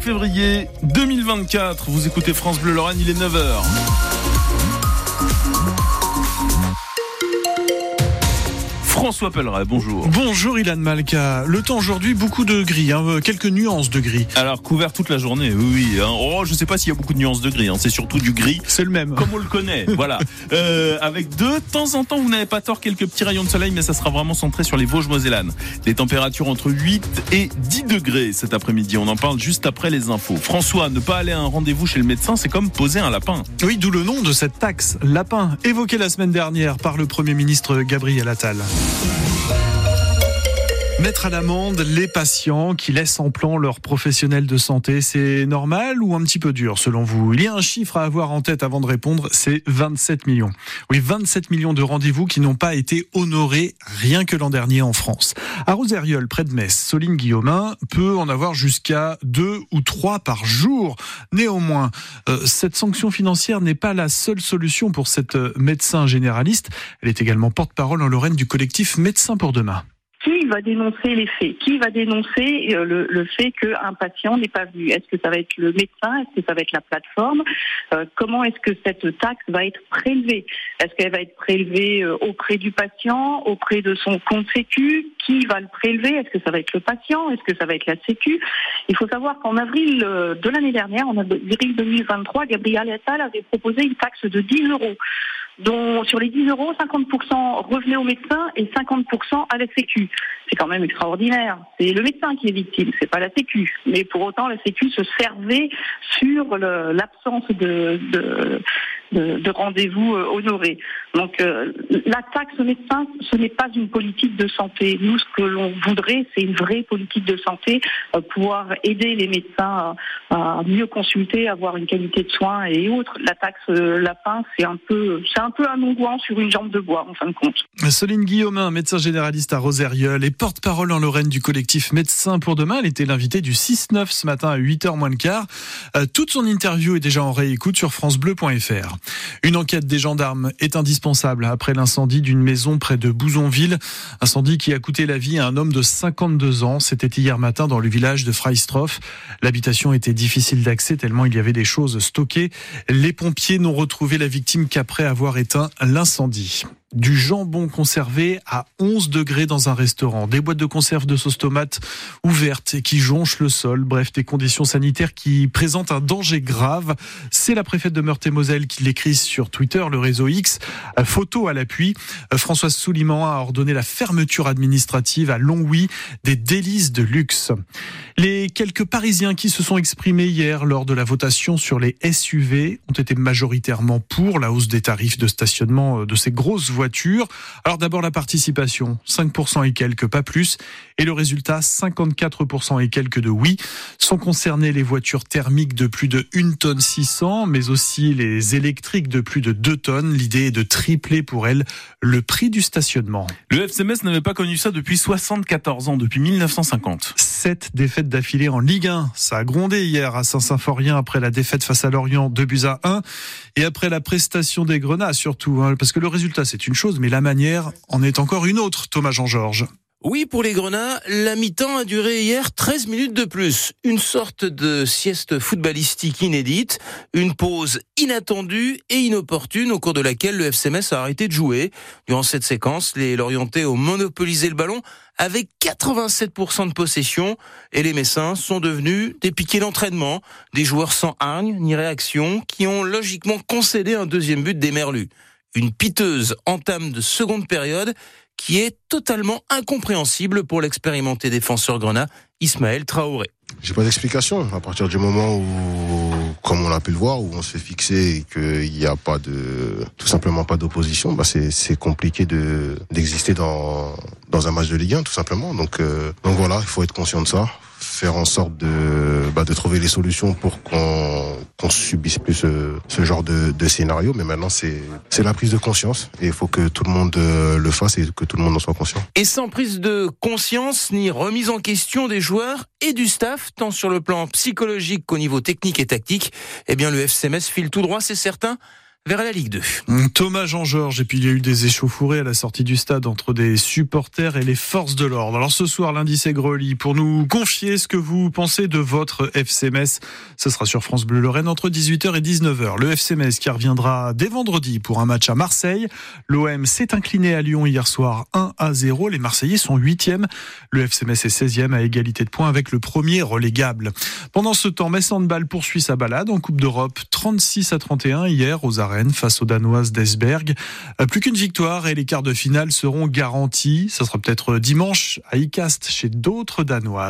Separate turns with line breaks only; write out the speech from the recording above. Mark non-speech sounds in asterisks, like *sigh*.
5 février 2024. Vous écoutez France Bleu Lorraine, il est 9h. François Pelleret, bonjour.
Bonjour Ilan Malka. Le temps aujourd'hui, beaucoup de gris, hein, euh, quelques nuances de gris.
Alors couvert toute la journée, oui, oui. Hein. Oh, je sais pas s'il y a beaucoup de nuances de gris. Hein. C'est surtout du gris.
C'est le même.
Comme on le connaît, *laughs* voilà. Euh, avec de temps en temps, vous n'avez pas tort, quelques petits rayons de soleil, mais ça sera vraiment centré sur les Vosges mosellanes. Des températures entre 8 et 10 degrés cet après-midi. On en parle juste après les infos. François, ne pas aller à un rendez-vous chez le médecin, c'est comme poser un lapin.
Oui, d'où le nom de cette taxe, lapin, évoquée la semaine dernière par le Premier ministre Gabriel Attal. Thank you. Mettre à l'amende les patients qui laissent en plan leurs professionnels de santé, c'est normal ou un petit peu dur selon vous? Il y a un chiffre à avoir en tête avant de répondre, c'est 27 millions. Oui, 27 millions de rendez-vous qui n'ont pas été honorés rien que l'an dernier en France. À Roseriol, près de Metz, Soline Guillaumin peut en avoir jusqu'à deux ou trois par jour. Néanmoins, euh, cette sanction financière n'est pas la seule solution pour cette euh, médecin généraliste. Elle est également porte-parole en Lorraine du collectif Médecins pour demain
qui va dénoncer les faits? Qui va dénoncer euh, le, le fait qu'un patient n'est pas vu Est-ce que ça va être le médecin? Est-ce que ça va être la plateforme? Euh, Comment est-ce que cette taxe va être prélevée? Est-ce qu'elle va être prélevée euh, auprès du patient, auprès de son compte Sécu? Qui va le prélever? Est-ce que ça va être le patient? Est-ce que ça va être la Sécu? Il faut savoir qu'en avril de l'année dernière, en avril 2023, Gabriel Attal avait proposé une taxe de 10 euros dont sur les 10 euros, 50% revenaient au médecin et 50% à la Sécu. C'est quand même extraordinaire. C'est le médecin qui est victime, c'est pas la Sécu. Mais pour autant, la Sécu se servait sur l'absence de, de, de, rendez-vous euh, honorés. Donc euh, la taxe médecin, ce n'est pas une politique de santé. Nous, ce que l'on voudrait, c'est une vraie politique de santé, euh, pouvoir aider les médecins à, mieux consulter, avoir une qualité de soins et autres. La taxe lapin, c'est un peu, c'est un peu un onguent sur une jambe de bois, en fin de compte.
Soline Guillaumin, médecin généraliste à Roseriol et porte-parole en Lorraine du collectif Médecins pour demain. Elle était l'invitée du 6-9 ce matin à 8h moins le quart. toute son interview est déjà en réécoute sur francebleu.fr. Une enquête des gendarmes est indispensable après l'incendie d'une maison près de Bouzonville. Incendie qui a coûté la vie à un homme de 52 ans. C'était hier matin dans le village de Freistroff. L'habitation était difficile d'accès tellement il y avait des choses stockées. Les pompiers n'ont retrouvé la victime qu'après avoir éteint l'incendie du jambon conservé à 11 degrés dans un restaurant, des boîtes de conserve de sauce tomate ouvertes et qui jonchent le sol, bref, des conditions sanitaires qui présentent un danger grave. C'est la préfète de Meurthe-et-Moselle qui l'écrit sur Twitter, le réseau X. Photo à l'appui, Françoise Souliman a ordonné la fermeture administrative à Longwy des délices de luxe. Les quelques Parisiens qui se sont exprimés hier lors de la votation sur les SUV ont été majoritairement pour la hausse des tarifs de stationnement de ces grosses voitures Alors d'abord la participation, 5% et quelques, pas plus. Et le résultat, 54% et quelques de oui. Sont concernées les voitures thermiques de plus de 1 tonne 600, mais aussi les électriques de plus de 2 tonnes. L'idée est de tripler pour elles le prix du stationnement.
Le FCMS n'avait pas connu ça depuis 74 ans, depuis 1950.
Sept défaites d'affilée en Ligue 1. Ça a grondé hier à Saint-Symphorien après la défaite face à Lorient, 2 buts à 1. Et après la prestation des Grenats surtout, hein, parce que le résultat c'est une chose, mais la manière en est encore une autre, Thomas Jean-Georges.
Oui, pour les Grenats, la mi-temps a duré hier 13 minutes de plus. Une sorte de sieste footballistique inédite, une pause inattendue et inopportune au cours de laquelle le FCMS a arrêté de jouer. Durant cette séquence, les Lorientais ont monopolisé le ballon avec 87% de possession et les Messins sont devenus des piquets d'entraînement, des joueurs sans hargne ni réaction qui ont logiquement concédé un deuxième but des Merlus une piteuse entame de seconde période qui est totalement incompréhensible pour l'expérimenté défenseur grenat Ismaël Traoré.
J'ai pas d'explication. À partir du moment où, comme on a pu le voir, où on se fait fixer et qu'il n'y a pas de, tout simplement pas d'opposition, bah c'est compliqué de d'exister dans dans un match de Ligue 1, tout simplement. Donc euh, donc voilà, il faut être conscient de ça faire en sorte de, bah, de trouver les solutions pour qu'on qu'on subisse plus ce, genre de, de, scénario. Mais maintenant, c'est c'est la prise de conscience et il faut que tout le monde euh, le fasse et que tout le monde en soit conscient.
Et sans prise de conscience ni remise en question des joueurs et du staff, tant sur le plan psychologique qu'au niveau technique et tactique, eh bien le FCMS file tout droit, c'est certain vers la Ligue 2.
Thomas Jean-Georges, et puis il y a eu des échauffourées à la sortie du stade entre des supporters et les forces de l'ordre. Alors ce soir, lundi, c'est Grely pour nous confier ce que vous pensez de votre FC Metz. Ce sera sur France Bleu Lorraine entre 18h et 19h. Le FC Metz qui reviendra dès vendredi pour un match à Marseille. L'OM s'est incliné à Lyon hier soir 1 à 0. Les Marseillais sont 8e. Le FC Metz est 16e à égalité de points avec le premier relégable. Pendant ce temps, Metz poursuit sa balade en Coupe d'Europe 36 à 31 hier aux arènes face aux Danoises d'Esberg. Euh, plus qu'une victoire et les quarts de finale seront garantis. Ça sera peut-être dimanche à Icast chez d'autres Danois.